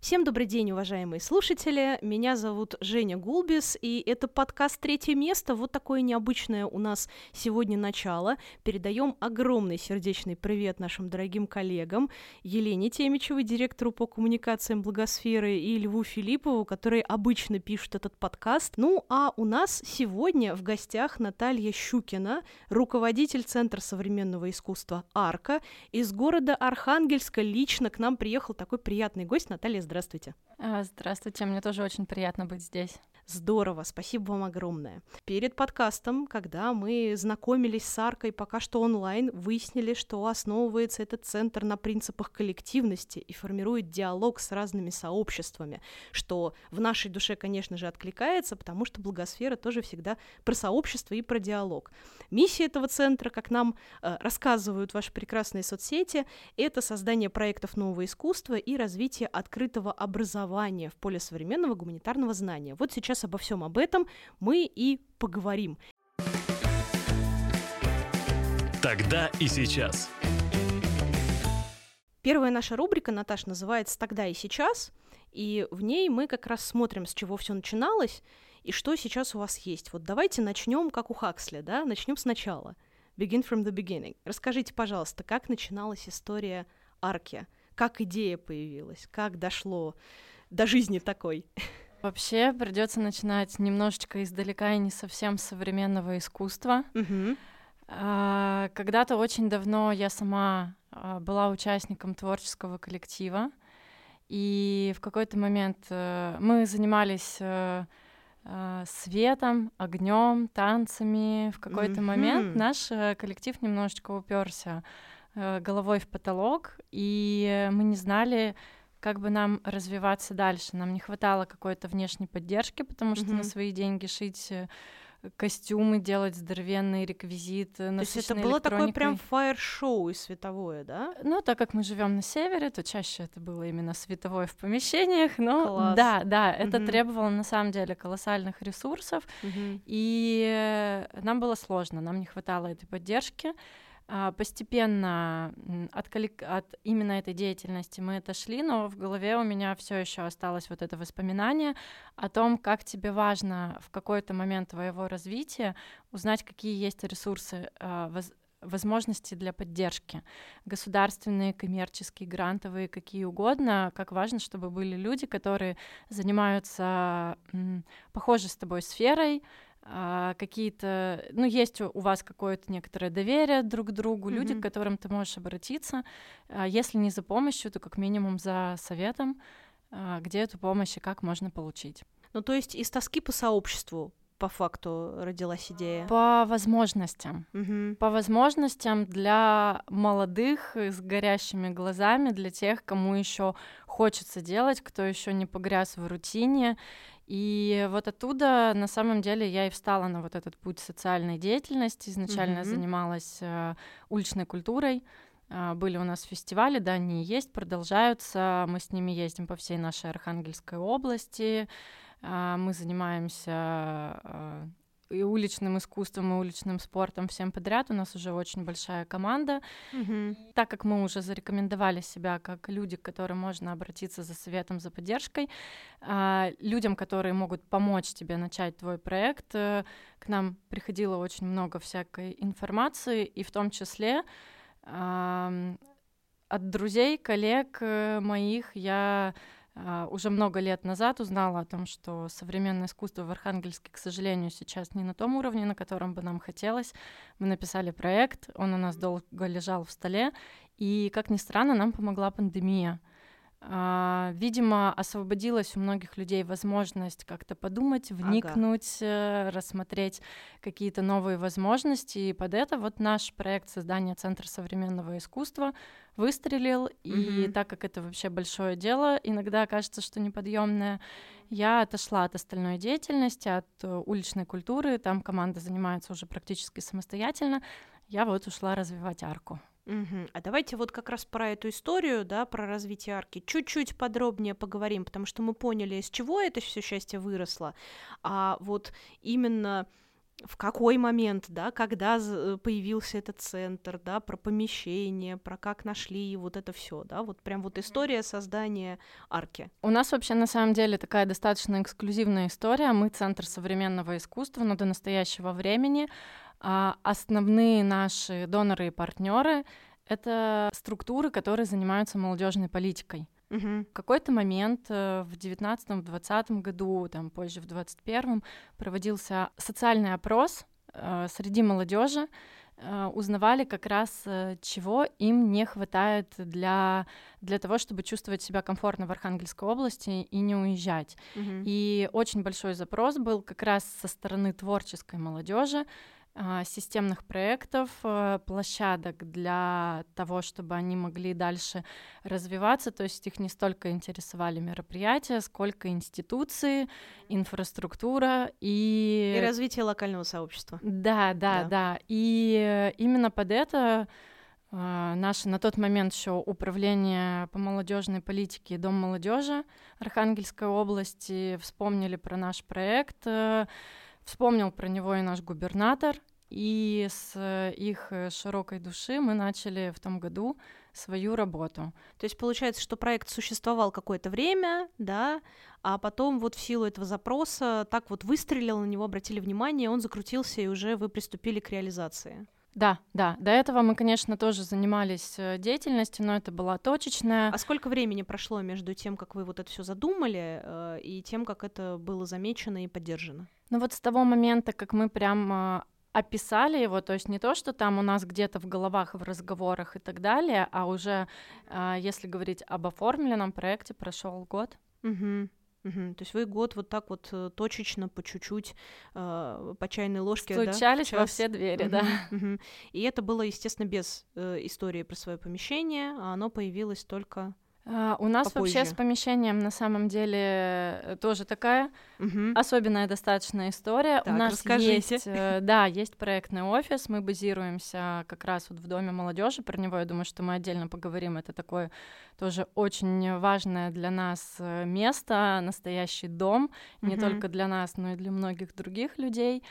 Всем добрый день, уважаемые слушатели. Меня зовут Женя Гулбис, и это подкаст «Третье место». Вот такое необычное у нас сегодня начало. Передаем огромный сердечный привет нашим дорогим коллегам Елене Темичевой, директору по коммуникациям Благосферы, и Льву Филиппову, которые обычно пишут этот подкаст. Ну, а у нас сегодня в гостях Наталья Щукина, руководитель Центра современного искусства «Арка». Из города Архангельска лично к нам приехал такой приятный гость Наталья здравствуйте. А, здравствуйте, мне тоже очень приятно быть здесь. Здорово, спасибо вам огромное. Перед подкастом, когда мы знакомились с Аркой пока что онлайн, выяснили, что основывается этот центр на принципах коллективности и формирует диалог с разными сообществами, что в нашей душе, конечно же, откликается, потому что благосфера тоже всегда про сообщество и про диалог. Миссия этого центра, как нам э, рассказывают ваши прекрасные соцсети, это создание проектов нового искусства и развитие открытого образования в поле современного гуманитарного знания. Вот сейчас сейчас обо всем об этом мы и поговорим. Тогда и сейчас. Первая наша рубрика, Наташ, называется «Тогда и сейчас», и в ней мы как раз смотрим, с чего все начиналось и что сейчас у вас есть. Вот давайте начнем, как у Хаксли, да, начнем сначала. Begin from the beginning. Расскажите, пожалуйста, как начиналась история арки, как идея появилась, как дошло до жизни такой. Вообще придется начинать немножечко издалека и не совсем современного искусства. Угу. Когда-то очень давно я сама а, была участником творческого коллектива, и в какой-то момент а, мы занимались а, светом, огнем, танцами. В какой-то mm-hmm. момент наш э, коллектив немножечко уперся головой в потолок, и мы не знали, как бы нам развиваться дальше. Нам не хватало какой-то внешней поддержки, потому что mm-hmm. на свои деньги шить э, костюмы, делать здоровенный реквизит. То есть это было такое прям фаер-шоу и световое, да? Ну, так как мы живем на севере, то чаще это было именно световое в помещениях, но Класс. да, да, это угу. требовало на самом деле колоссальных ресурсов, угу. и э, нам было сложно, нам не хватало этой поддержки. А, постепенно от, от именно этой деятельности мы отошли, но в голове у меня все еще осталось вот это воспоминание о том, как тебе важно в какой-то момент твоего развития узнать, какие есть ресурсы, а, возможности для поддержки. Государственные, коммерческие, грантовые, какие угодно. Как важно, чтобы были люди, которые занимаются похожей с тобой сферой, какие-то, ну, есть у вас какое-то некоторое доверие друг к другу, mm-hmm. люди, к которым ты можешь обратиться, а, если не за помощью, то как минимум за советом, а, где эту помощь и как можно получить. Ну, то есть из тоски по сообществу по факту родилась идея? По возможностям. Угу. По возможностям для молодых с горящими глазами, для тех, кому еще хочется делать, кто еще не погряз в рутине. И вот оттуда, на самом деле, я и встала на вот этот путь социальной деятельности. Изначально mm-hmm. занималась э, уличной культурой. Э, были у нас фестивали, да, они есть, продолжаются. Мы с ними ездим по всей нашей Архангельской области. Э, мы занимаемся э, и уличным искусством, и уличным спортом всем подряд. У нас уже очень большая команда. Mm-hmm. Так как мы уже зарекомендовали себя как люди, к которым можно обратиться за советом, за поддержкой, а, людям, которые могут помочь тебе начать твой проект, э, к нам приходило очень много всякой информации, и в том числе от друзей, коллег э, моих я уже много лет назад узнала о том, что современное искусство в Архангельске, к сожалению, сейчас не на том уровне, на котором бы нам хотелось. Мы написали проект, он у нас долго лежал в столе, и, как ни странно, нам помогла пандемия. Uh, видимо, освободилась у многих людей возможность как-то подумать, вникнуть, ага. Э, рассмотреть какие-то новые возможности. И под это вот наш проект создания Центра современного искусства выстрелил. Mm-hmm. И так как это вообще большое дело, иногда кажется, что неподъемное, я отошла от остальной деятельности, от uh, уличной культуры. Там команда занимается уже практически самостоятельно. Я вот ушла развивать арку. Угу. А давайте вот как раз про эту историю, да, про развитие арки чуть-чуть подробнее поговорим, потому что мы поняли, из чего это все счастье выросло, а вот именно в какой момент, да, когда появился этот центр, да, про помещение, про как нашли вот это все, да, вот прям вот история создания арки. У нас вообще на самом деле такая достаточно эксклюзивная история. Мы центр современного искусства, но до настоящего времени а основные наши доноры и партнеры это структуры, которые занимаются молодежной политикой. Угу. В какой-то момент э, в 19-20 году, там позже в 21 проводился социальный опрос э, среди молодежи, э, узнавали как раз, чего им не хватает для, для того, чтобы чувствовать себя комфортно в Архангельской области и не уезжать. Угу. И очень большой запрос был как раз со стороны творческой молодежи, системных проектов, э, площадок для того, чтобы они могли дальше развиваться. То есть их не столько интересовали мероприятия, сколько институции, инфраструктура и... И развитие локального сообщества. Да, да, да. да. И именно под это Uh, наше на тот момент еще управление по молодежной политике Дом молодежи Архангельской области вспомнили про наш проект. Вспомнил про него и наш губернатор, и с э, их э, широкой души мы начали в том году свою работу. То есть получается, что проект существовал какое-то время, да, а потом вот в силу этого запроса так вот выстрелил, на него обратили внимание, он закрутился, и уже вы приступили к реализации. Да, да. До этого мы, конечно, тоже занимались э, деятельностью, но это была точечная. А сколько времени прошло между тем, как вы вот это все задумали, и тем, как это было замечено и поддержано? Ну вот с того момента, как мы прям э, описали его, то есть не то, что там у нас где-то в головах, в разговорах и так далее, а уже, если говорить об оформленном проекте, прошел год. Угу. Угу. То есть вы год вот так вот э, точечно, по чуть-чуть, э, по чайной ложке, Стучались да, во все двери, угу, да. Угу. И это было, естественно, без э, истории про свое помещение, а оно появилось только а, у нас попозже. вообще с помещением на самом деле э, тоже такая угу. особенная достаточно история. Так, у нас расскажите. есть, э, да, есть проектный офис. Мы базируемся как раз вот в доме молодежи. Про него я думаю, что мы отдельно поговорим. Это такое тоже очень важное для нас э, место, настоящий дом, угу. не только для нас, но и для многих других людей.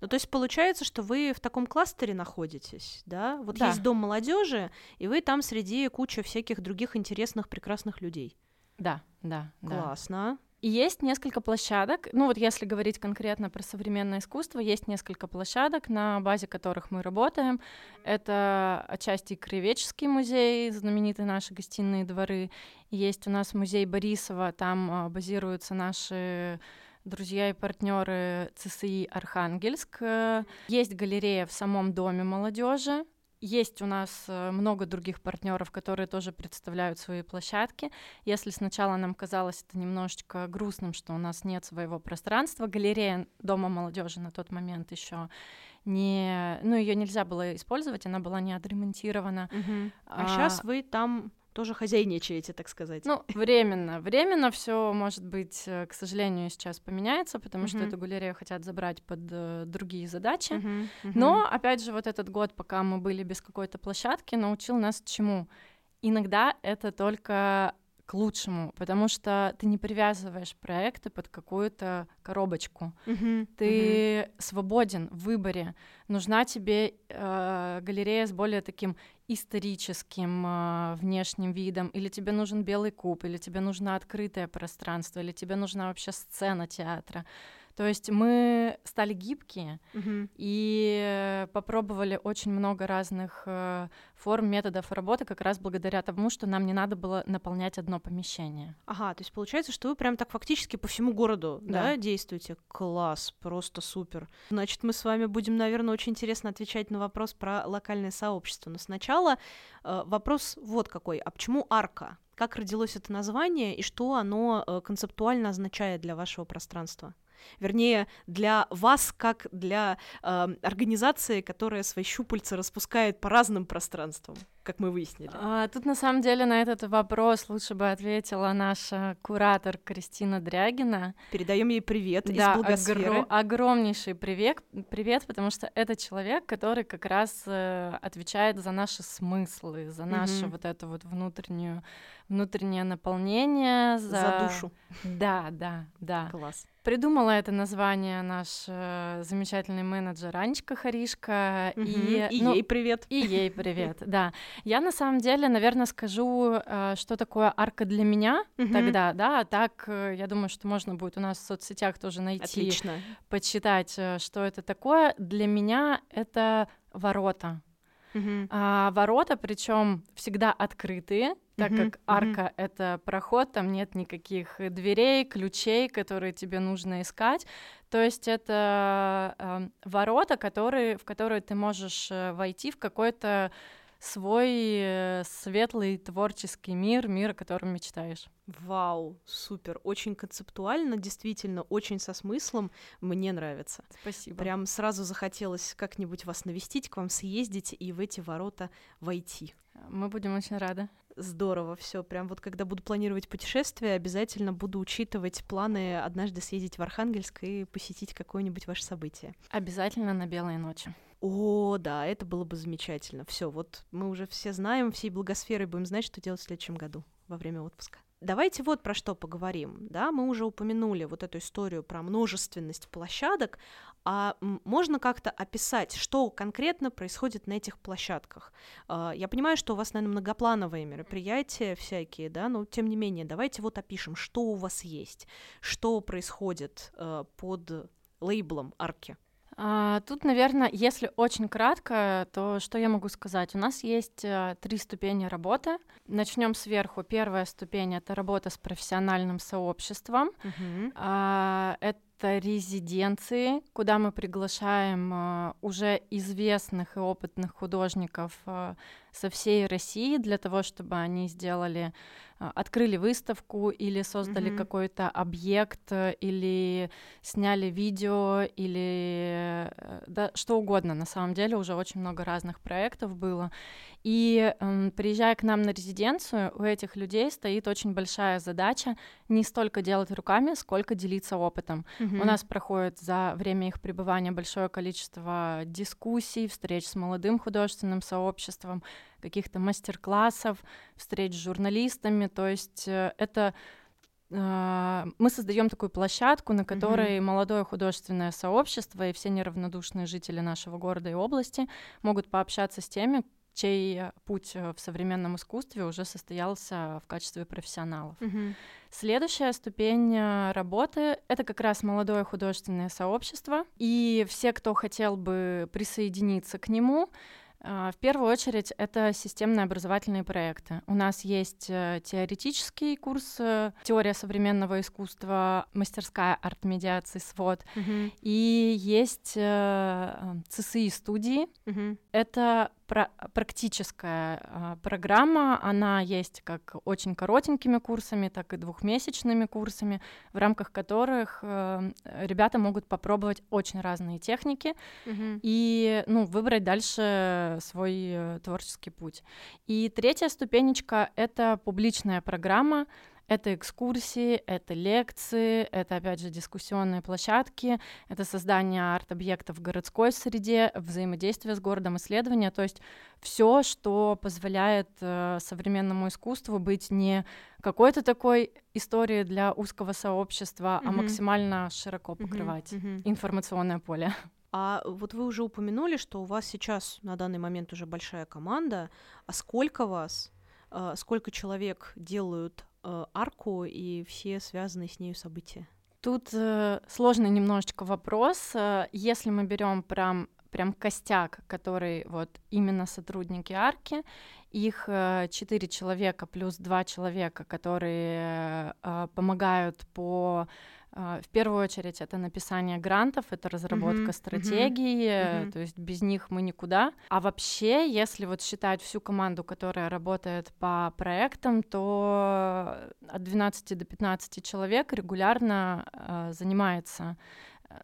Ну, то есть получается, что вы в таком кластере находитесь, да? Вот да. есть дом молодежи, и вы там среди кучи всяких других интересных, прекрасных людей. Да, да. Классно. Да. И есть несколько площадок, ну вот если говорить конкретно про современное искусство, есть несколько площадок, на базе которых мы работаем. Это отчасти Краеведческий музей, знаменитые наши гостиные дворы. Есть у нас музей Борисова, там а, базируются наши друзья и партнеры ЦСИ Архангельск. Есть галерея в самом доме молодежи. Есть у нас э, много других партнеров, которые тоже представляют свои площадки. Если сначала нам казалось это немножечко грустным, что у нас нет своего пространства, галерея Дома молодежи на тот момент еще не, ну ее нельзя было использовать, она была не отремонтирована. Угу. А, а сейчас вы там тоже хозяйничаете, так сказать. Ну, временно. Временно все, может быть, э, к сожалению, сейчас поменяется, потому uh-huh. что эту галерею хотят забрать под э, другие задачи. Uh-huh. Uh-huh. Но, опять же, вот этот год, пока мы были без какой-то площадки, научил нас чему? Иногда это только к лучшему, потому что ты не привязываешь проекты под какую-то коробочку. Uh-huh, ты uh-huh. свободен в выборе. Нужна тебе э, галерея с более таким историческим э, внешним видом, или тебе нужен белый куб, или тебе нужно открытое пространство, или тебе нужна вообще сцена театра. То есть мы стали гибкие угу. и попробовали очень много разных э, форм, методов работы, как раз благодаря тому, что нам не надо было наполнять одно помещение. Ага, то есть получается, что вы прям так фактически по всему городу да. Да, действуете. Класс, просто супер. Значит, мы с вами будем, наверное, очень интересно отвечать на вопрос про локальное сообщество. Но сначала э, вопрос вот какой: а почему арка? Как родилось это название и что оно э, концептуально означает для вашего пространства? Вернее, для вас, как для э, организации, которая свои щупальца распускает по разным пространствам. Как мы выяснили. А, тут на самом деле на этот вопрос лучше бы ответила наша куратор Кристина Дрягина. Передаем ей привет да, из благосферы. Огр- огромнейший привет, привет, потому что это человек, который как раз э, отвечает за наши смыслы, за нашу Мгм. вот эту вот внутреннюю внутреннее наполнение, за, За душу. Да, да, да. Класс. Придумала это название наш э, замечательный менеджер Анечка Харишка. Мгм. И, И ну, ей привет. и ей привет, да. Я на самом деле, наверное, скажу, э, что такое арка для меня Мгм. тогда, да. А так, э, я думаю, что можно будет у нас в соцсетях тоже найти, Отлично. почитать, э, что это такое. Для меня это ворота. Мгм. А, ворота, причем всегда открытые, так Мгм, как арка это проход, там нет никаких дверей, ключей, которые тебе нужно искать. То есть это э, ворота, которые, в которые ты можешь войти в какой-то свой э, светлый творческий мир, мир, о котором мечтаешь. Вау, супер. Очень концептуально, действительно, очень со смыслом. Мне нравится. Спасибо. Прям сразу захотелось как-нибудь вас навестить, к вам съездить и в эти ворота войти. Мы будем очень рады. Здорово, все. Прям вот когда буду планировать путешествие, обязательно буду учитывать планы однажды съездить в Архангельск и посетить какое-нибудь ваше событие. Обязательно на белые ночи. О, да, это было бы замечательно. Все, вот мы уже все знаем, всей благосферой будем знать, что делать в следующем году во время отпуска. Давайте вот про что поговорим. Да, мы уже упомянули вот эту историю про множественность площадок, а можно как-то описать, что конкретно происходит на этих площадках? А, Я понимаю, что у вас, наверное, многоплановые мероприятия всякие, да, но тем не менее, давайте вот опишем, что у вас есть, что происходит э, под лейблом арки. А, Тут, наверное, если очень кратко, то что я могу сказать? У нас есть э, три ступени работы. Начнем сверху. Первая ступень это работа с профессиональным сообществом. А, Это резиденции, куда мы приглашаем э, уже известных и опытных художников э, со всей России для того, чтобы они сделали, э, открыли выставку или создали Мгм. какой-то объект, или сняли видео, или э, да, что угодно. На самом деле уже очень много разных проектов было. И эм, приезжая к нам на резиденцию, у этих людей стоит очень большая задача не столько делать руками, сколько делиться опытом. У нас проходит за время их пребывания большое количество дискуссий, встреч с молодым художественным сообществом, каких-то мастер-классов, встреч с журналистами. То есть э, это э, мы создаем такую площадку, на которой молодое художественное сообщество и все неравнодушные жители нашего города и области могут пообщаться с теми, чей э, путь э, в современном искусстве уже состоялся в качестве профессионалов. Мгм. Следующая ступень э, работы — это как раз молодое художественное сообщество, и все, кто хотел бы присоединиться к нему, в первую очередь это системные образовательные проекты. У нас есть теоретический курс «Теория современного искусства», мастерская арт-медиации «СВОД», Мгм. и есть ЦСИ-студии, Мгм. это практическая а, программа. Она есть как очень коротенькими курсами, так и двухмесячными курсами, в рамках которых э, ребята могут попробовать очень разные техники Мгм. и ну, выбрать дальше свой э, творческий путь. И третья ступенечка — это публичная программа, это экскурсии, это лекции, это, опять же, дискуссионные площадки, это создание арт-объектов в городской среде, взаимодействие с городом, исследования, то есть все, что позволяет э, современному искусству быть не какой-то такой историей для узкого сообщества, а Мгм. максимально широко покрывать Мгм. информационное поле. А вот вы уже упомянули, что у вас сейчас на данный момент уже большая команда. А сколько вас, э, сколько человек делают арку и все связанные с нею события? Тут э, сложный немножечко вопрос. Э, Если мы берем прям прям костяк, который вот именно сотрудники арки, их э, четыре человека плюс два человека, которые э, помогают по э, в первую очередь это написание грантов, это разработка стратегий, э, мгм. то есть без них мы никуда. А вообще, если вот считать всю команду, которая работает по проектам, то от 12 до 15 человек регулярно э, занимается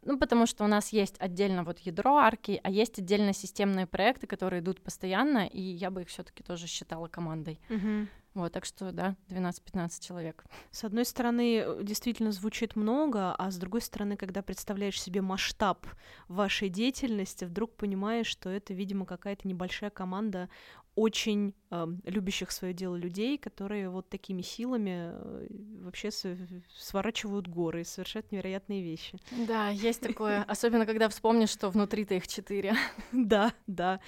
Ну, потому что у нас есть отдельно вот ядро арки, а есть отдельно системные проекты, которые идут постоянно, и я бы их все таки тоже считала командой. Мгм. Вот, так что, да, 12-15 человек. С одной стороны, э, действительно звучит много, а с другой стороны, когда представляешь себе масштаб вашей деятельности, вдруг понимаешь, что это, видимо, какая-то небольшая команда очень эм, любящих свое дело людей, которые вот такими силами э, вообще сворачивают горы и совершают невероятные вещи. Да, есть такое, особенно когда вспомнишь, что внутри-то их четыре. Да, да,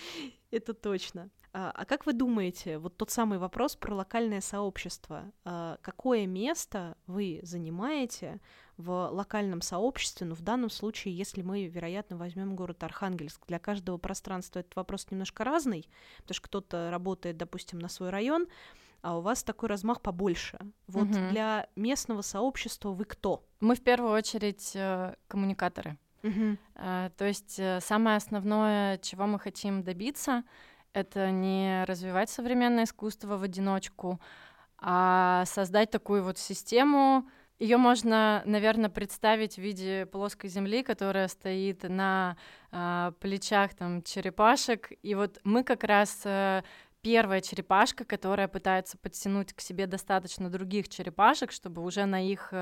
это точно. А а как вы думаете, вот тот самый вопрос про локальное сообщество, а, какое место вы занимаете в локальном сообществе, ну, в данном случае, если мы, вероятно, возьмем город Архангельск, для каждого пространства этот вопрос немножко разный, потому что кто-то работает, допустим, на свой район, а у вас такой размах побольше. Вот Мгм. для местного сообщества вы кто? Мы в первую очередь э, коммуникаторы. Э, То есть э, самое основное, чего мы хотим добиться, это не развивать современное искусство в одиночку, а создать такую вот систему. Ее можно, наверное, представить в виде плоской земли, которая стоит на а, плечах там черепашек. И вот мы как раз э, первая черепашка, которая пытается подтянуть к себе достаточно других черепашек, чтобы уже на их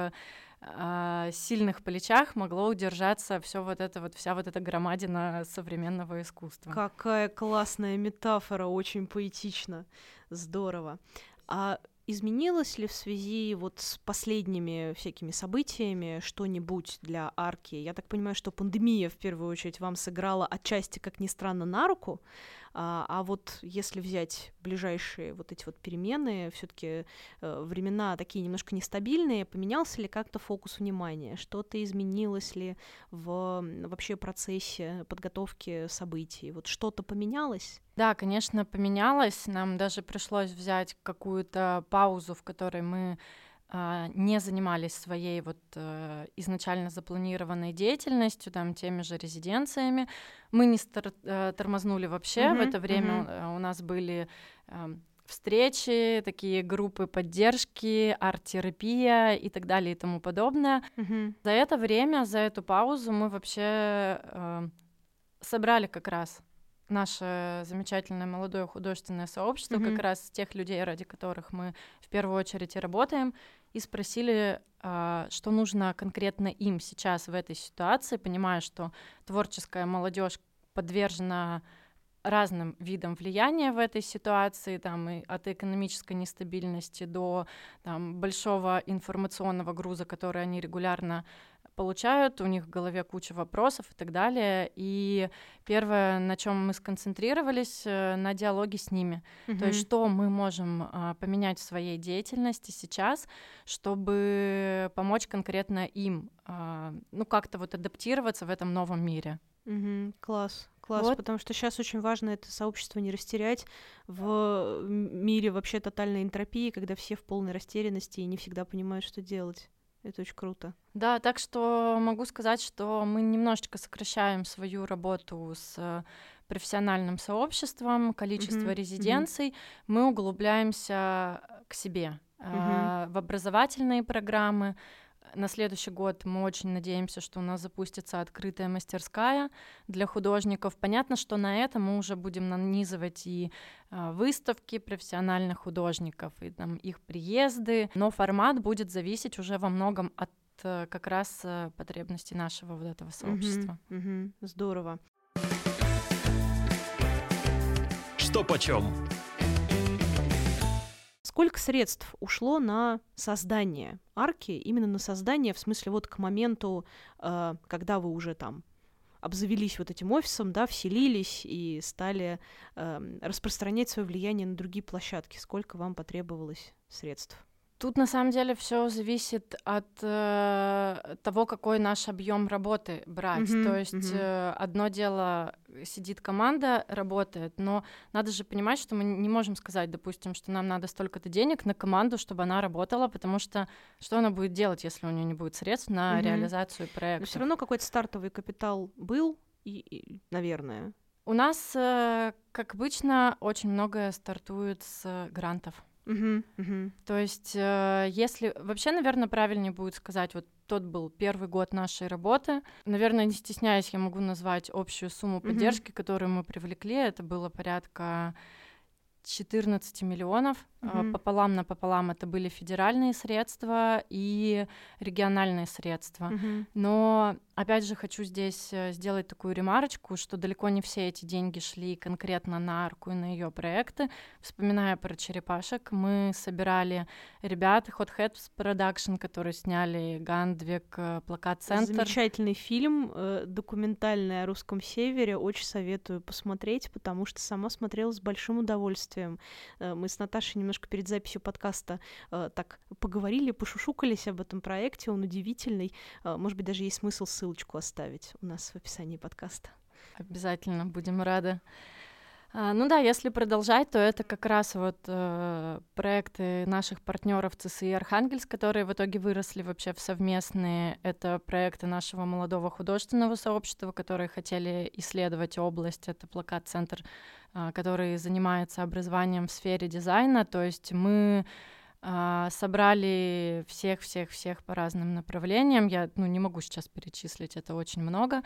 а, сильных плечах могло удержаться все вот это вот вся вот эта громадина современного искусства. Какая классная метафора, очень поэтично, здорово. А изменилось ли в связи вот с последними всякими событиями что-нибудь для арки? Я так понимаю, что пандемия в первую очередь вам сыграла отчасти, как ни странно, на руку, а, а вот если взять ближайшие вот эти вот перемены, все-таки времена такие немножко нестабильные, поменялся ли как-то фокус внимания? Что-то изменилось ли в вообще процессе подготовки событий? Вот что-то поменялось? Да, конечно, поменялось. Нам даже пришлось взять какую-то паузу, в которой мы а, не занимались своей вот э, изначально запланированной деятельностью, там теми же резиденциями. Мы не стар- э, тормознули вообще. В Мгм, это время э, у нас были эм, встречи, такие группы поддержки, арт-терапия и так далее и тому подобное. За это время, за эту паузу мы вообще э, собрали как раз наше замечательное молодое художественное сообщество, Мгм. как раз тех людей, ради которых мы в первую очередь и работаем, и спросили, а, что нужно конкретно им сейчас в этой ситуации, понимая, что творческая молодежь подвержена разным видам влияния в этой ситуации, там и от экономической нестабильности до там, большого информационного груза, который они регулярно получают, у них в голове куча вопросов и так далее. И первое, на чем мы сконцентрировались, э, на диалоге с ними. То есть что мы можем а, поменять в своей деятельности сейчас, чтобы помочь конкретно им, а, ну как-то вот адаптироваться в этом новом мире. Мгм. Класс, класс, Вот. потому что сейчас очень важно это сообщество не растерять в мире вообще тотальной энтропии, когда все в полной растерянности и не всегда понимают, что делать. Это очень круто. Да, так что могу сказать, что мы немножечко сокращаем свою работу с э, профессиональным сообществом, количество мгм. резиденций, мы углубляемся к себе э, в образовательные программы. На следующий год мы очень надеемся, что у нас запустится открытая мастерская для художников. Понятно, что на это мы уже будем нанизывать и э, выставки профессиональных художников, и там их приезды, но формат будет зависеть уже во многом от э, как раз э, потребностей нашего вот этого сообщества. Мгм, мгм. Здорово. Что почем? Сколько средств ушло на создание арки, именно на создание, в смысле вот к моменту, э, когда вы уже там обзавелись вот этим офисом, да, вселились и стали эм, распространять свое влияние на другие площадки. Сколько вам потребовалось средств? Тут на самом деле все зависит от э, того, какой наш объем работы брать. Мгм, То есть мгм. э, одно дело сидит команда, работает, но надо же понимать, что мы не можем сказать, допустим, что нам надо столько-то денег на команду, чтобы она работала, потому что что она будет делать, если у нее не будет средств на Мгм. реализацию Но проекта? все равно какой-то стартовый капитал был, и, и, наверное. У нас, э, как обычно, очень многое стартует с грантов. Угу, угу. То есть, э, если вообще, наверное, правильнее будет сказать, вот тот был первый год нашей работы. Наверное, не стесняясь, я могу назвать общую сумму поддержки, угу. которую мы привлекли. Это было порядка 14 миллионов. Mm-hmm. Пополам на пополам это были федеральные средства и региональные средства. Mm-hmm. Но опять же хочу здесь э, сделать такую ремарочку, что далеко не все эти деньги шли конкретно на арку и на ее проекты. Вспоминая про черепашек, мы собирали ребят Hot Heads Production, которые сняли Гандвик, э, плакат-центр. Замечательный фильм, документальный о русском севере. Очень советую посмотреть, потому что сама смотрела с большим удовольствием. Мы с Наташей немножко немножко перед записью подкаста э, так поговорили, пошушукались об этом проекте, он удивительный. Э, может быть, даже есть смысл ссылочку оставить у нас в описании подкаста. Обязательно, будем рады. А, ну да, если продолжать, то это как раз вот э, проекты наших партнеров ЦСИ Архангельск, которые в итоге выросли вообще в совместные. Это проекты нашего молодого художественного сообщества, которые хотели исследовать область. Это плакат-центр а, который занимается образованием в сфере дизайна. То есть мы собрали всех-всех-всех по разным направлениям. Я ну, не могу сейчас перечислить, это очень много.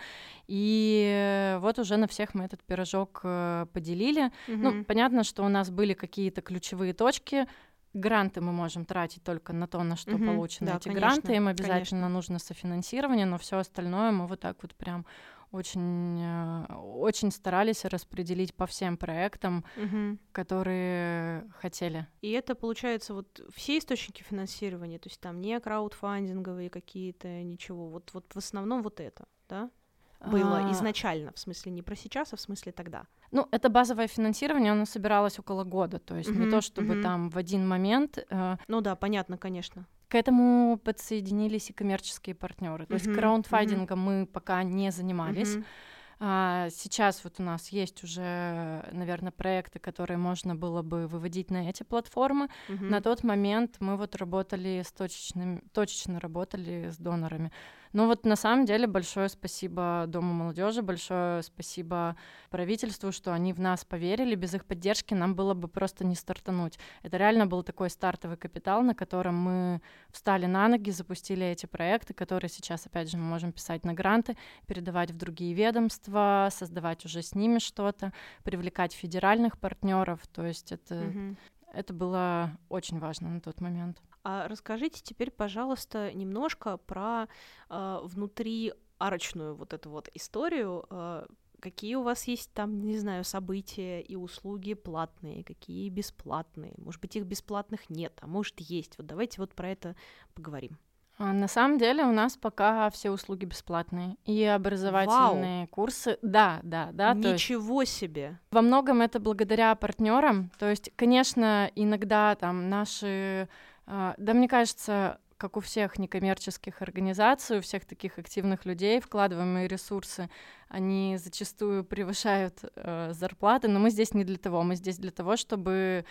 И вот уже на всех мы этот пирожок э, поделили. Mm-hmm. Ну, понятно, что у нас были какие-то ключевые точки. Гранты мы можем тратить только на то, на что mm-hmm. получены да, эти конечно, гранты. Им обязательно конечно. нужно софинансирование, но все остальное мы вот так вот прям очень, э, очень старались распределить по всем проектам, угу. которые хотели. И это получается вот все источники финансирования, то есть там не краудфандинговые какие-то, ничего, вот, вот в основном вот это, да? было а... изначально, в смысле не про сейчас, а в смысле тогда? Ну, это базовое финансирование, оно собиралось около года, то есть mm-hmm, не то, чтобы mm-hmm. там в один момент. Э... Ну да, понятно, конечно. К этому подсоединились и коммерческие партнеры. То mm-hmm. есть краундфандингом mm-hmm. мы пока не занимались. Mm-hmm. А, сейчас вот у нас есть уже, наверное, проекты, которые можно было бы выводить на эти платформы. Mm-hmm. На тот момент мы вот работали с точечными, точечно работали с донорами. Ну вот на самом деле большое спасибо Дому молодежи, большое спасибо правительству, что они в нас поверили. Без их поддержки нам было бы просто не стартануть. Это реально был такой стартовый капитал, на котором мы встали на ноги, запустили эти проекты, которые сейчас, опять же, мы можем писать на гранты, передавать в другие ведомства, создавать уже с ними что-то, привлекать федеральных партнеров. То есть это, mm-hmm. это было очень важно на тот момент. А расскажите теперь, пожалуйста, немножко про э, внутри арочную вот эту вот историю. Э, какие у вас есть там, не знаю, события и услуги платные, какие бесплатные? Может быть, их бесплатных нет, а может, есть. Вот давайте вот про это поговорим. А, на самом деле у нас пока все услуги бесплатные и образовательные Вау. курсы. Да, да, да. Ничего есть, себе. Во многом это благодаря партнерам. То есть, конечно, иногда там наши да, мне кажется, как у всех некоммерческих организаций, у всех таких активных людей, вкладываемые ресурсы, они зачастую превышают э, зарплаты, но мы здесь не для того, мы здесь для того, чтобы а,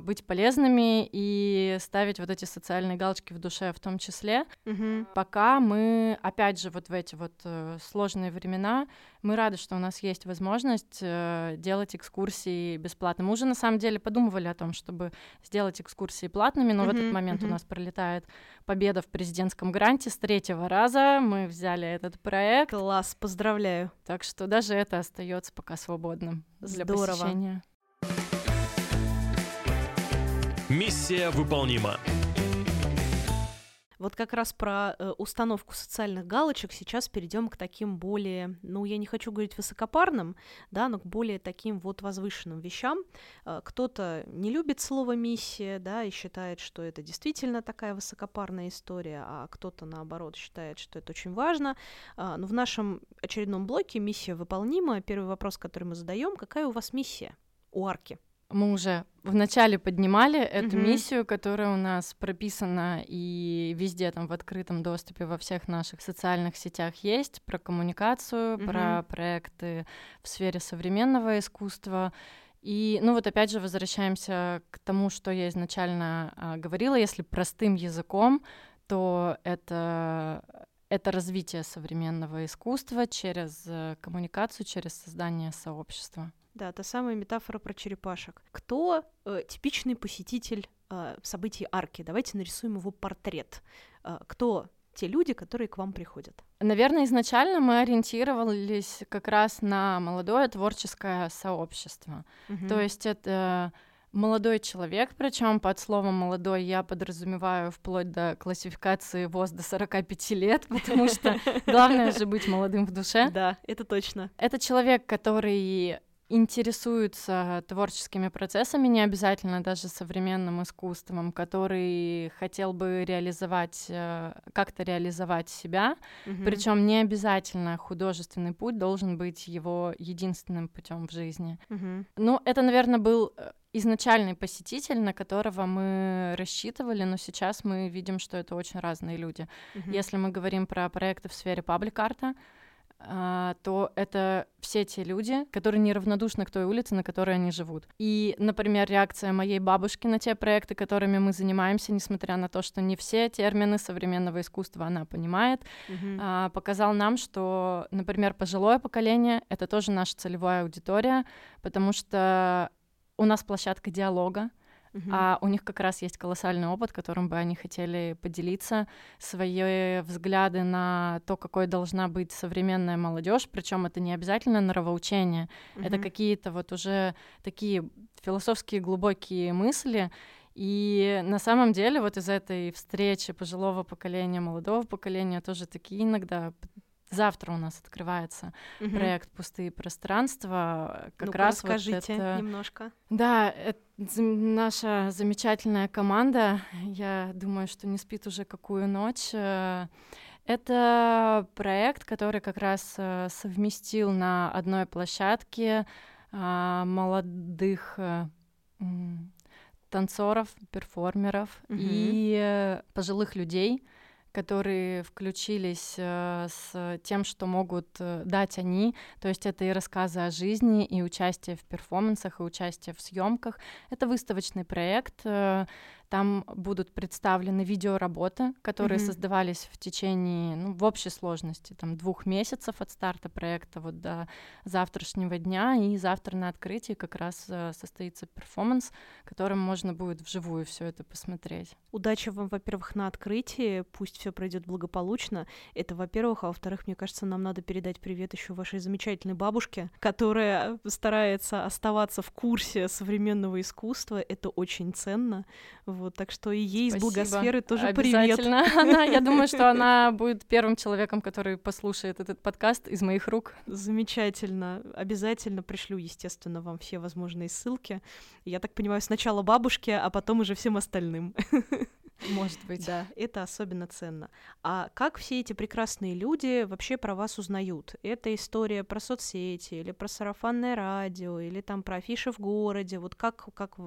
быть полезными и ставить вот эти социальные галочки в душе в том числе. Угу. Пока мы, опять же, вот в эти вот э, сложные времена, мы рады, что у нас есть возможность э, делать экскурсии бесплатно. Мы уже на самом деле подумывали о том, чтобы сделать экскурсии платными, но угу, в этот момент угу. у нас пролетает победа в президентском гранте с третьего раза. Мы взяли этот проект. Класс, поздравляю. Так что даже это остается пока свободным для Здорово. посещения. Миссия выполнима. Вот как раз про э, установку социальных галочек сейчас перейдем к таким более, ну, я не хочу говорить высокопарным, да, но к более таким вот возвышенным вещам. Э, кто-то не любит слово миссия, да, и считает, что это действительно такая высокопарная история, а кто-то, наоборот, считает, что это очень важно. Э, но в нашем очередном блоке миссия выполнима. Первый вопрос, который мы задаем, какая у вас миссия у арки? Мы уже вначале поднимали эту mm-hmm. миссию, которая у нас прописана и везде там в открытом доступе во всех наших социальных сетях есть про коммуникацию, mm-hmm. про проекты в сфере современного искусства. И, ну вот опять же возвращаемся к тому, что я изначально а, говорила, если простым языком, то это это развитие современного искусства через э, коммуникацию, через создание сообщества. Да, та самая метафора про черепашек. Кто э, типичный посетитель э, событий арки? Давайте нарисуем его портрет. Э, кто те люди, которые к вам приходят? Наверное, изначально мы ориентировались как раз на молодое творческое сообщество. Мгм. То есть это молодой человек, причем под словом молодой я подразумеваю вплоть до классификации ВОЗ до 45 лет, потому что главное же быть молодым в душе. Да, это точно. Это человек, который интересуется творческими процессами, не обязательно даже современным искусством, который хотел бы реализовать, э, как-то реализовать себя, Мгм. причем не обязательно художественный путь должен быть его единственным путем в жизни. Мгм. Ну, это, наверное, был э, изначальный посетитель, на которого мы рассчитывали, но сейчас мы видим, что это очень разные люди. Мгм. Если мы говорим про проекты в сфере паблик-арта, то это все те люди, которые неравнодушны к той улице, на которой они живут. И, например, реакция моей бабушки на те проекты, которыми мы занимаемся, несмотря на то, что не все термины современного искусства она понимает, а, показал нам, что, например, пожилое поколение — это тоже наша целевая аудитория, потому что у нас площадка диалога, А у них как раз есть колоссальный опыт, которым бы они хотели поделиться, свои взгляды на то, какой должна быть современная молодежь, причем это не обязательно нравоучение, это какие-то вот уже такие философские глубокие мысли. И на самом деле вот из этой встречи пожилого поколения, молодого поколения тоже такие иногда Завтра у нас открывается Мгм. проект «Пустые пространства». Как Ну-ка, раз вот расскажите это... немножко. Да, это наша замечательная команда, я думаю, что не спит уже какую ночь. Э, Это проект, который как раз э, совместил на одной площадке а, молодых э, танцоров, перформеров Мгм. и пожилых людей, которые включились э, с тем, что могут э, дать они. То есть это и рассказы о жизни, и участие в перформансах, и участие в съемках. Это выставочный проект. Там будут представлены видеоработы, которые Мгм. создавались в течение, ну, в общей сложности, там, двух месяцев от старта проекта вот до завтрашнего дня. И завтра на открытии как раз э, состоится перформанс, которым можно будет вживую все это посмотреть. Удачи вам, во-первых, на открытии. Пусть все пройдет благополучно. Это, во-первых, а во-вторых, мне кажется, нам надо передать привет еще вашей замечательной бабушке, которая старается оставаться в курсе современного искусства. Это очень ценно. Вот, так что и ей из благосферы тоже привет. Обязательно. Она, я думаю, что она будет первым человеком, который послушает этот подкаст из моих рук. Замечательно. Обязательно пришлю, естественно, вам все возможные ссылки. Я так понимаю, сначала бабушке, а потом уже всем остальным. Может быть. Да, это особенно ценно. А как все эти прекрасные люди вообще про вас узнают? Это история про соцсети, или про сарафанное радио, или там про афиши в городе? Вот как, как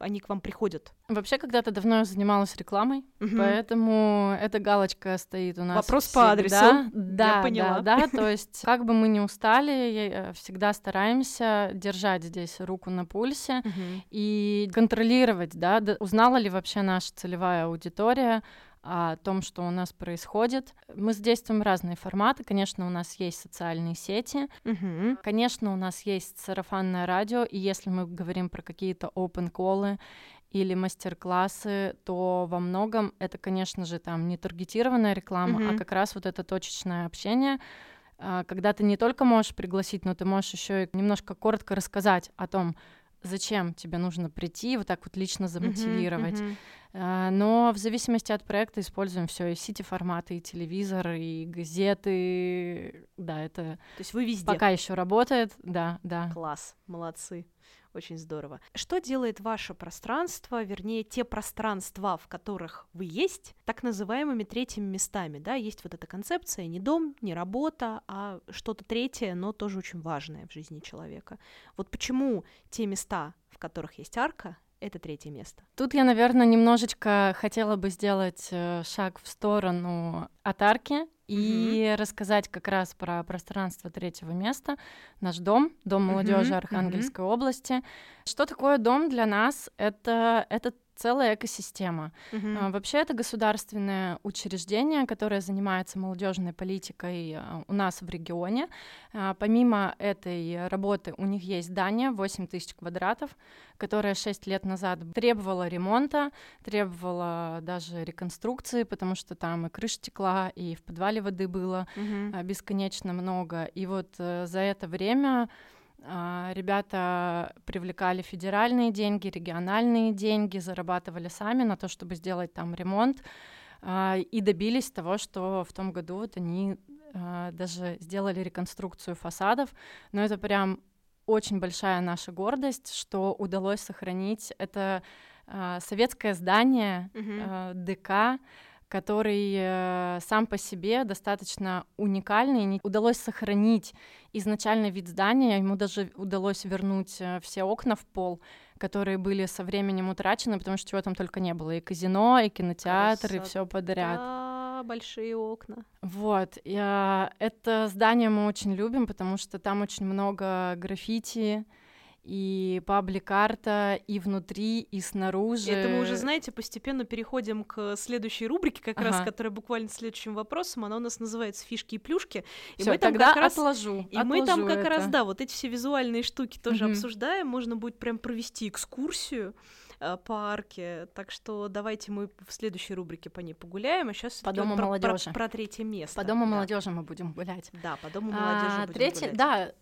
они к вам приходят? Вообще, когда-то давно я занималась рекламой, Мгм. поэтому эта галочка стоит у нас. Вопрос по всегда. адресу. Да, Я поняла. да, да. То есть, как бы мы ни устали, э, всегда стараемся держать здесь руку на пульсе Мгм. и контролировать, да, узнала ли вообще наша целевая аудитория о том, что у нас происходит. Мы задействуем разные форматы. Конечно, у нас есть социальные сети, Мгм. Конечно, у нас есть сарафанное радио, и если мы говорим про какие-то open колы или мастер-классы, то во многом это, конечно же, там не таргетированная реклама, Мгм. а как раз вот это точечное общение, а, когда ты не только можешь пригласить, но ты можешь еще и немножко коротко рассказать о том, зачем тебе нужно прийти, вот так вот лично замотивировать. мгм. А, Но в зависимости от проекта используем все и сити-форматы, и телевизор, и газеты. Да, это То есть вы везде. Пока еще работает, да, да. Класс, молодцы. Очень здорово. Что делает ваше пространство, вернее, те пространства, в которых вы есть, так называемыми третьими местами, да? Есть вот эта концепция не дом, не работа, а что-то третье, но тоже очень важное в жизни человека. Вот почему те места, в которых есть арка, это третье место. Тут я, наверное, немножечко хотела бы сделать э, шаг в сторону от арки и рассказать как раз про пространство третьего места, наш дом, дом молодежи Мгм, Архангельской области. Что такое дом для нас? Это, это целая экосистема. Мгм. А, Вообще это государственное учреждение, которое занимается молодежной политикой а, у нас в регионе. А, Помимо этой работы у них есть здание 8 тысяч квадратов, которое 6 лет назад требовало ремонта, требовало даже реконструкции, потому что там и крыша текла, и в подвале воды было Мгм. а, бесконечно много. И вот э, за это время ребята привлекали федеральные деньги, региональные деньги, зарабатывали сами на то, чтобы сделать там ремонт, а, и добились того, что в том году вот они а, даже сделали реконструкцию фасадов. Но это прям очень большая наша гордость, что удалось сохранить это а, советское здание, э, ДК, который э, сам по себе достаточно уникальный. Не- Удалось сохранить изначальный вид здания, ему даже удалось вернуть э, все окна в пол, которые были со временем утрачены, потому что чего там только не было. И казино, и кинотеатр, и все подряд. Большие окна. Вот, и, а, это здание мы очень любим, потому что там очень много граффити, и паблик-арта, и внутри, и снаружи. Это мы уже, знаете, постепенно переходим к следующей рубрике, как раз, Ага. которая буквально следующим вопросом. Она у нас называется «Фишки и плюшки». И Всё, мы там тогда как раз... отложу. И мы там отложу как раз, это. да, вот эти все визуальные штуки тоже Мгм. обсуждаем. Можно будет прям провести экскурсию э, по арке. Так что давайте мы в следующей рубрике по ней погуляем. А сейчас По Дому про, молодежи. про третье место. По дому Да. молодежи мы будем гулять. Да, по дому молодежи А, будем третье, гулять. да.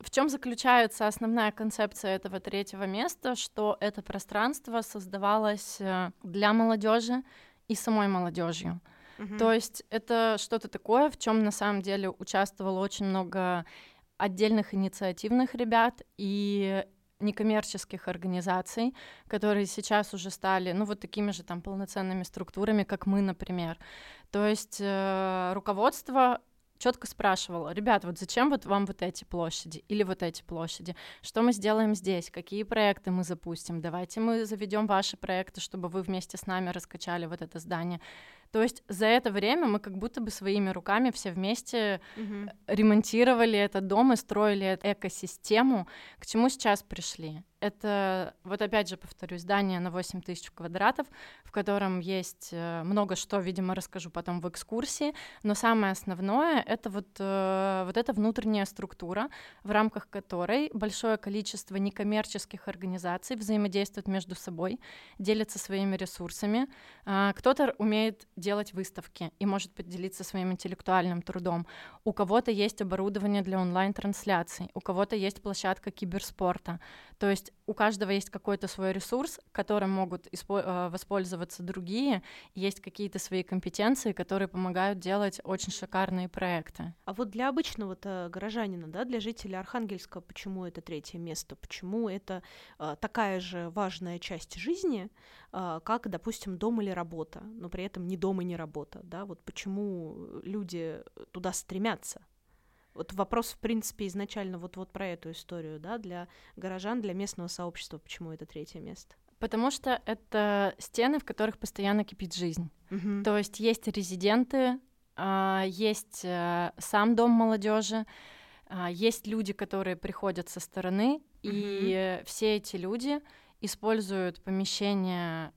В чем заключается основная концепция этого третьего места, что это пространство создавалось э, для молодежи и самой молодежью. Мгм. То есть это что-то такое, в чем на самом деле участвовало очень много отдельных инициативных ребят и некоммерческих организаций, которые сейчас уже стали, ну, вот такими же там полноценными структурами, как мы, например. То есть э, руководство четко спрашивало, ребят, вот зачем вот вам вот эти площади или вот эти площади? Что мы сделаем здесь? Какие проекты мы запустим? Давайте мы заведем ваши проекты, чтобы вы вместе с нами раскачали вот это здание. То есть за это время мы как будто бы своими руками все вместе Мгм. ремонтировали этот дом и строили эту экосистему. К чему сейчас пришли? Это, вот опять же повторюсь, здание на 8 тысяч квадратов, в котором есть э, много что, видимо, расскажу потом в экскурсии, но самое основное — это вот, э, вот эта внутренняя структура, в рамках которой большое количество некоммерческих организаций взаимодействуют между собой, делятся своими ресурсами. А, Кто-то умеет делать выставки и может поделиться своим интеллектуальным трудом. У кого-то есть оборудование для онлайн-трансляций, у кого-то есть площадка киберспорта. То есть у каждого есть какой-то свой ресурс, которым могут э, воспользоваться другие, есть какие-то свои компетенции, которые помогают делать очень шикарные проекты. А вот для обычного-то горожанина, да, для жителя Архангельска, почему это третье место? Почему это а, такая же важная часть жизни, как, допустим, дом или работа, но при этом не дом и не работа, да? Вот почему люди туда стремятся? Вот вопрос, в принципе, изначально вот, вот про эту историю, да, для горожан, для местного сообщества, почему это третье место? Потому что это стены, в которых постоянно кипит жизнь. Мгм. То есть есть резиденты, а, есть э, сам дом молодежи, а, есть люди, которые приходят со стороны, и э, все эти люди используют помещение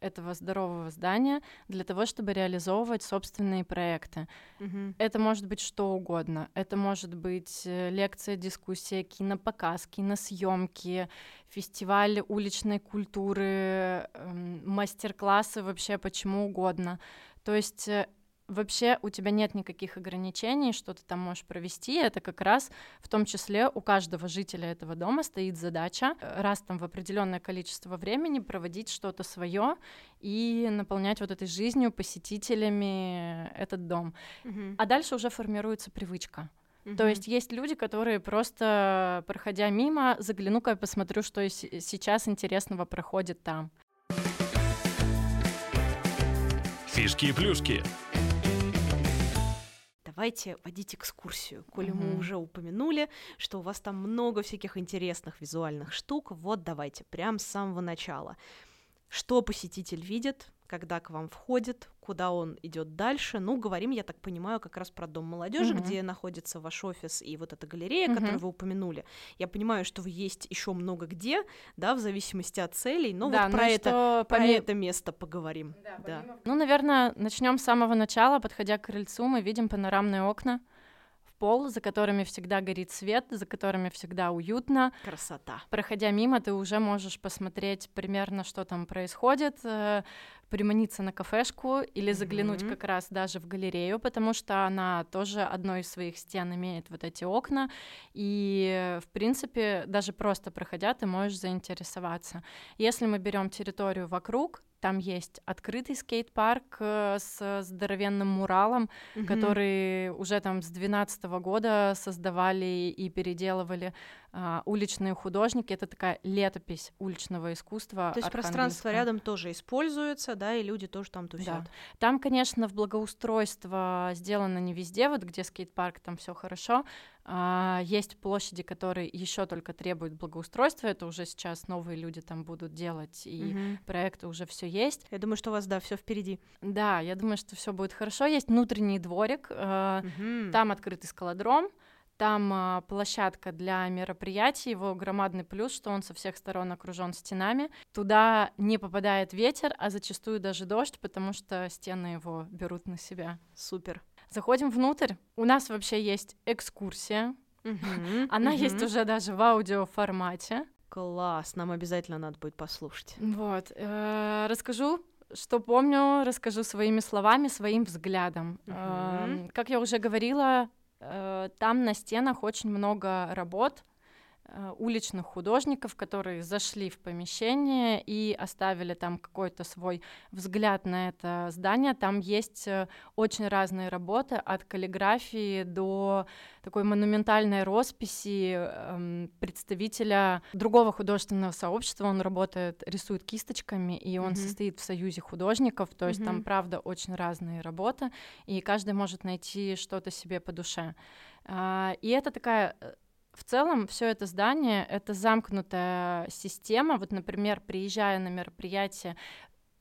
этого здорового здания для того, чтобы реализовывать собственные проекты. Мгм. Это может быть что угодно. Это может быть э, лекция, дискуссия, кинопоказ, киносъемки, фестиваль уличной культуры, эм, мастер-классы вообще почему угодно. То есть э, вообще у тебя нет никаких ограничений, что ты там можешь провести. Это как раз в том числе у каждого жителя этого дома стоит задача э, раз там в определенное количество времени проводить что-то свое и наполнять вот этой жизнью, посетителями этот дом. Мгм. А дальше уже формируется привычка. То Мгм. есть есть люди, которые просто, проходя мимо, загляну-ка, посмотрю, что и се- сейчас интересного проходит там. Фишки и плюшки. Давайте водить экскурсию, коли мы Мгм. уже упомянули, что у вас там много всяких интересных визуальных штук. Вот давайте, прям с самого начала. Что посетитель видит, когда к вам входит, куда он идет дальше. Ну, говорим, я так понимаю, как раз про дом молодежи, Мгм. где находится ваш офис и вот эта галерея, Мгм. которую вы упомянули. Я понимаю, что вы есть еще много где, да, в зависимости от целей. Но да, вот про ну это, что про это место поговорим. Да. Ну, наверное, начнем с самого начала. Подходя к крыльцу, мы видим панорамные окна пол, за которыми всегда горит свет, за которыми всегда уютно. Красота. Проходя мимо, ты уже можешь посмотреть примерно, что там происходит, э, приманиться на кафешку или заглянуть Мгм. как раз даже в галерею, потому что она тоже одной из своих стен имеет вот эти окна. И, в принципе, даже просто проходя, ты можешь заинтересоваться. Если мы берем территорию вокруг, там есть открытый скейт-парк э, с здоровенным муралом, Мгм. которые уже там с 12 года создавали и переделывали а, уличные художники. Это такая летопись уличного искусства. То есть пространство рядом тоже используется, да, и люди тоже там тусят. Там, конечно, в благоустройство сделано не везде, вот где скейт-парк, там все хорошо. А, есть площади, которые еще только требуют благоустройства. Это уже сейчас новые люди там будут делать, и Мгм. проекты уже все есть. Я думаю, что у вас, да, все впереди. Да, я думаю, что все будет хорошо. Есть внутренний дворик. Мгм. Там открытый скалодром, там а, площадка для мероприятий. Его громадный плюс, что он со всех сторон окружен стенами. Туда не попадает ветер, а зачастую даже дождь, потому что стены его берут на себя. Супер. Заходим внутрь. У нас вообще есть экскурсия. Она есть уже даже в аудиоформате. Класс, нам обязательно надо будет послушать. Вот. э, Расскажу, что помню, расскажу своими словами, своим взглядом. Мгм. Эм, Как я уже говорила, э, там на стенах очень много работ. э, уличных художников, которые зашли в помещение и оставили там какой-то свой взгляд на это здание. Там есть э, очень разные работы, от каллиграфии до такой монументальной росписи эм, представителя другого художественного сообщества. Он работает, рисует кисточками, и он Мгм. состоит в союзе художников. То есть там, Мгм. правда, очень разные работы, и каждый может найти что-то себе по душе. А, И это такая э, в целом все это здание это замкнутая система. Вот, например, приезжая на мероприятие,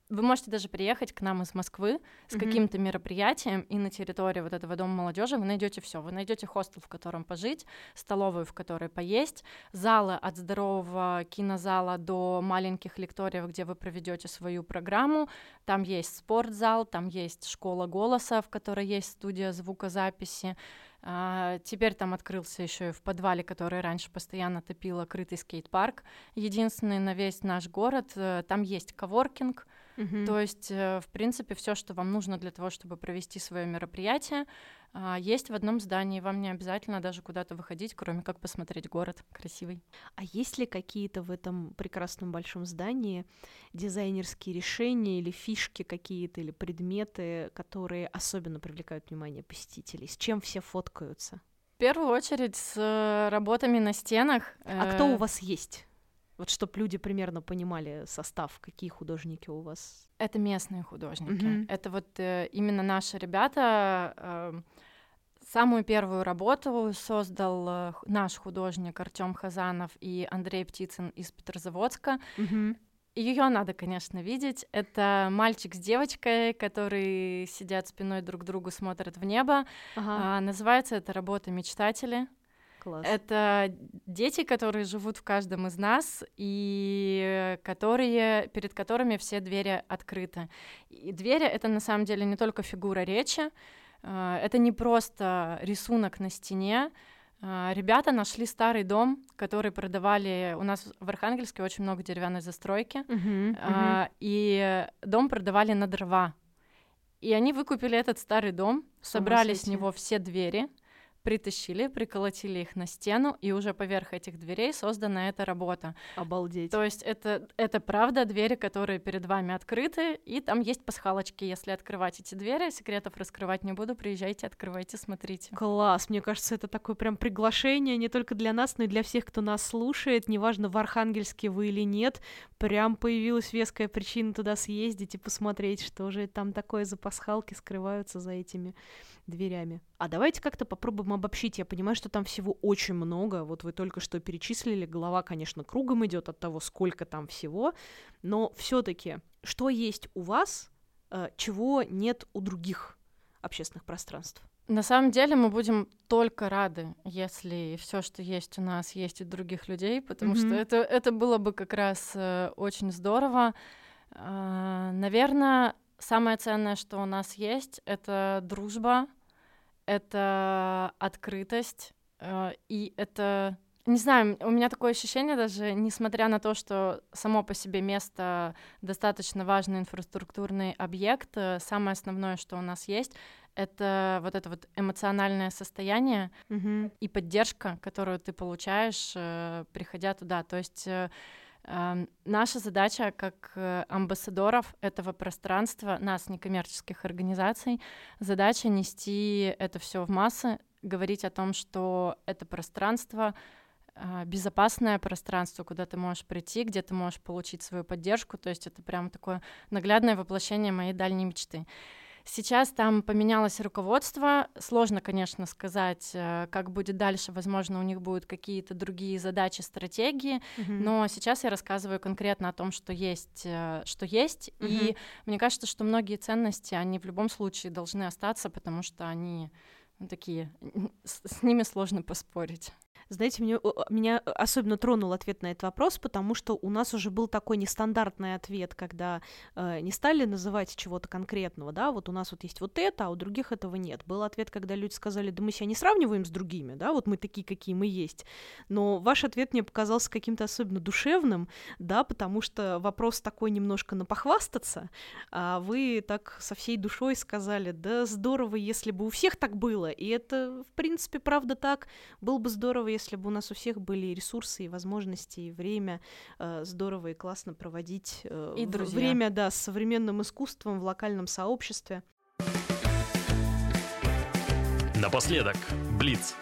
вы можете даже приехать к нам из Москвы с Мгм. каким-то мероприятием, и на территории вот этого дома молодежи вы найдете все. Вы найдете хостел, в котором пожить, столовую, в которой поесть, залы от здорового кинозала до маленьких лекториев, где вы проведете свою программу. Там есть спортзал, там есть школа голоса, в которой есть студия звукозаписи. А, теперь там открылся еще и в подвале, который раньше постоянно топило крытый скейт-парк. Единственный на весь наш город. Э, Там есть коворкинг, Мгм. то есть, э, в принципе, все, что вам нужно для того, чтобы провести свое мероприятие, а, есть в одном здании. Вам не обязательно даже куда-то выходить, кроме как посмотреть город красивый. А есть ли какие-то в этом прекрасном большом здании дизайнерские решения или фишки какие-то, или предметы, которые особенно привлекают внимание посетителей? С чем все фоткаются? В первую очередь с э, работами на стенах. А кто у э, вас есть? Вот чтобы люди примерно понимали состав, какие художники у вас. Это местные художники. Мгм. Это вот э, именно наши ребята. э, самую первую работу создал э, наш художник Артем Хазанов и Андрей Птицын из Петрозаводска. Ее надо, конечно, видеть. Это мальчик с девочкой, которые сидят спиной друг к другу, смотрят в небо. Ага, А, называется эта работа «Мечтатели». Класс. Это дети, которые живут в каждом из нас и которые, перед которыми все двери открыты. И двери — это на самом деле не только фигура речи, э, это не просто рисунок на стене. Э, Ребята нашли старый дом, который продавали... У нас в Архангельске очень много деревянной застройки. Мгм. А, и дом продавали на дрова. И они выкупили этот старый дом, собрали с него все двери, притащили, приколотили их на стену, и уже поверх этих дверей создана эта работа. Обалдеть. То есть это, это правда двери, которые перед вами открыты, и там есть пасхалочки. Если открывать эти двери, секретов раскрывать не буду, приезжайте, открывайте, смотрите. Класс, мне кажется, это такое прям приглашение не только для нас, но и для всех, кто нас слушает, неважно, в Архангельске вы или нет, прям появилась веская причина туда съездить и посмотреть, что же там такое за пасхалки скрываются за этими дверями. А давайте как-то попробуем обобщить. Я понимаю, что там всего очень много. Вот вы только что перечислили, голова, конечно, кругом идет от того, сколько там всего. Но все-таки, что есть у вас э, чего нет у других общественных пространств? На самом деле мы будем только рады, если все, что есть у нас, есть у других людей, потому mm-hmm. что это, это было бы как раз э, очень здорово. Э, наверное, самое ценное, что у нас есть, это дружба, это открытость, э, и это не знаю, у меня такое ощущение даже, несмотря на то, что само по себе место достаточно важный инфраструктурный объект, э, самое основное, что у нас есть, это вот это вот эмоциональное состояние mm-hmm. и поддержка, которую ты получаешь, э, приходя туда. То есть наша задача как э, амбассадоров этого пространства, нас, некоммерческих организаций, задача нести это все в массы, говорить о том, что это пространство э, безопасное пространство, куда ты можешь прийти, где ты можешь получить свою поддержку. То есть это прям такое наглядное воплощение моей дальней мечты. Сейчас там поменялось руководство. Сложно, конечно, сказать, э, как будет дальше. Возможно, у них будут какие-то другие задачи, стратегии. Mm-hmm. Но сейчас я рассказываю конкретно о том, что есть, э, что есть. Mm-hmm. И мне кажется, что многие ценности, они в любом случае должны остаться, потому что они ну, такие, с, с ними сложно поспорить. Знаете, мне, меня особенно тронул ответ на этот вопрос, потому что у нас уже был такой нестандартный ответ, когда э, не стали называть чего-то конкретного, да, вот у нас вот есть вот это, а у других этого нет. Был ответ, когда люди сказали, да мы себя не сравниваем с другими, да, вот мы такие, какие мы есть. Но ваш ответ мне показался каким-то особенно душевным, да, потому что вопрос такой немножко на похвастаться, а вы так со всей душой сказали, да здорово, если бы у всех так было, и это, в принципе, правда так, было бы здорово, если бы у нас у всех были ресурсы и возможности, и время э, здорово и классно проводить э, и друзья. время, да, с современным искусством в локальном сообществе. Напоследок, Блиц.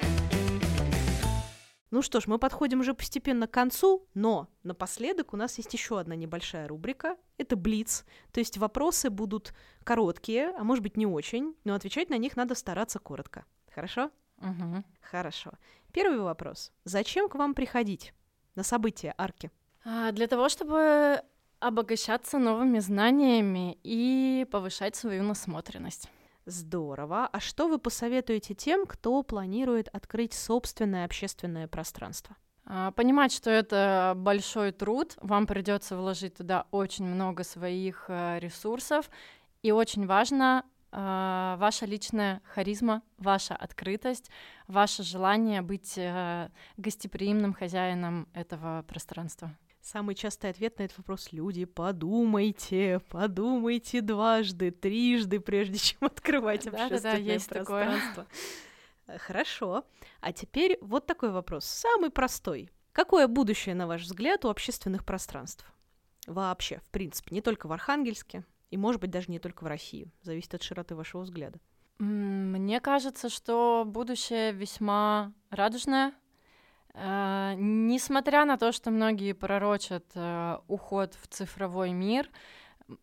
Ну что ж, мы подходим уже постепенно к концу, но напоследок у нас есть еще одна небольшая рубрика. Это Блиц. То есть вопросы будут короткие, а может быть не очень, но отвечать на них надо стараться коротко. Хорошо? Угу. Хорошо. Первый вопрос. Зачем к вам приходить на события арки? А, для того, чтобы обогащаться новыми знаниями и повышать свою насмотренность. Здорово. А что вы посоветуете тем, кто планирует открыть собственное общественное пространство? А, понимать, что это большой труд, вам придется вложить туда очень много своих э, ресурсов, и очень важно ваша личная харизма, ваша открытость, ваше желание быть э, гостеприимным хозяином этого пространства. Самый частый ответ на этот вопрос люди подумайте, подумайте дважды, трижды, прежде чем открывать общественное есть такое. пространство. Э, Хорошо. А теперь вот такой вопрос, самый простой. Какое будущее, на ваш взгляд, у общественных пространств? Вообще, в принципе, не только в Архангельске, и, может быть, даже не только в России. Зависит от широты вашего взгляда. Мне кажется, что будущее весьма радужное. Э, Несмотря на то, что многие пророчат э, уход в цифровой мир,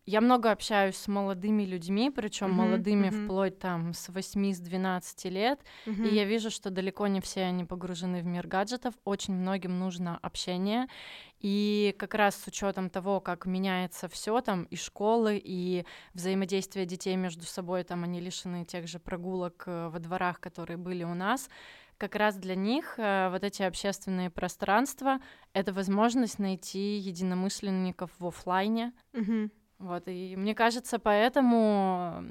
я много общаюсь с молодыми людьми, причем Мгм, молодыми мгм. вплоть там с 8 с 12 лет, и я вижу, что далеко не все они погружены в мир гаджетов, очень многим нужно общение, и как раз с учетом того, как меняется все там и школы, и взаимодействие детей между собой, там они лишены тех же прогулок э, во дворах, которые были у нас, как раз для них э, вот эти общественные пространства — это возможность найти единомышленников в оффлайне, Мгм. Вот, и мне кажется, поэтому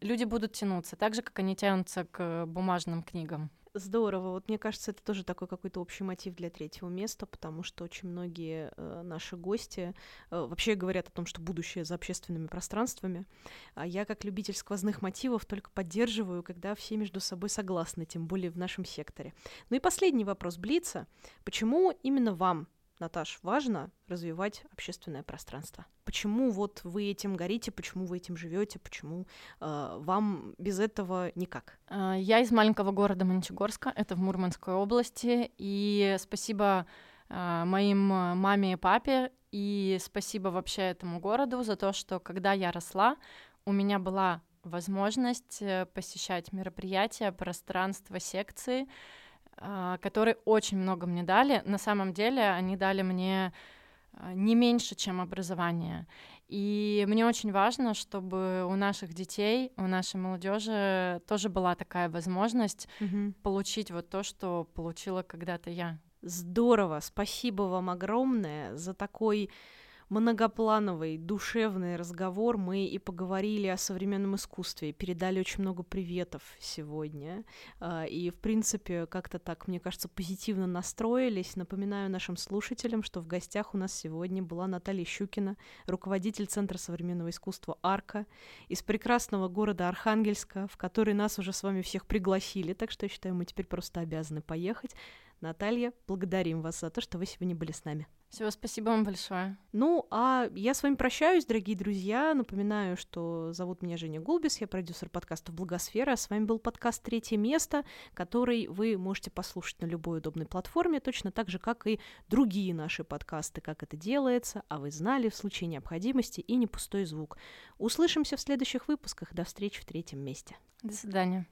люди будут тянуться, так же, как они тянутся к бумажным книгам. Здорово. Вот мне кажется, это тоже такой какой-то общий мотив для третьего места, потому что очень многие э, наши гости э, вообще говорят о том, что будущее за общественными пространствами. А я, как любитель сквозных мотивов, только поддерживаю, когда все между собой согласны, тем более в нашем секторе. Ну и последний вопрос Блица. Почему именно вам, Наташ, важно развивать общественное пространство? Почему вот вы этим горите, почему вы этим живете, почему э, вам без этого никак? А, Я из маленького города Мончегорска, это в Мурманской области, и спасибо а, моим а, маме и папе, и спасибо вообще этому городу за то, что когда я росла, у меня была возможность э, посещать мероприятия, пространства, секции, которые очень много мне дали. На самом деле они дали мне а, не меньше, чем образование. И мне очень важно, чтобы у наших детей, у нашей молодежи тоже была такая возможность угу. получить вот то, что получила когда-то я. Здорово, спасибо вам огромное за такой многоплановый, душевный разговор. Мы и поговорили о современном искусстве, передали очень много приветов сегодня. А, и, в принципе, как-то так, мне кажется, позитивно настроились. Напоминаю нашим слушателям, что в гостях у нас сегодня была Наталья Щукина, руководитель Центра современного искусства «Арка» из прекрасного города Архангельска, в который нас уже с вами всех пригласили, так что я считаю, мы теперь просто обязаны поехать. Наталья, благодарим вас за то, что вы сегодня были с нами. Всего спасибо вам большое. Ну, а я с вами прощаюсь, дорогие друзья. Напоминаю, что зовут меня Женя Гулбис, я продюсер подкаста «Благосфера». С вами был подкаст «Третье место», который вы можете послушать на любой удобной платформе, точно так же, как и другие наши подкасты, как это делается, а вы знали в случае необходимости и не пустой звук. Услышимся в следующих выпусках. До встречи в третьем месте. До свидания.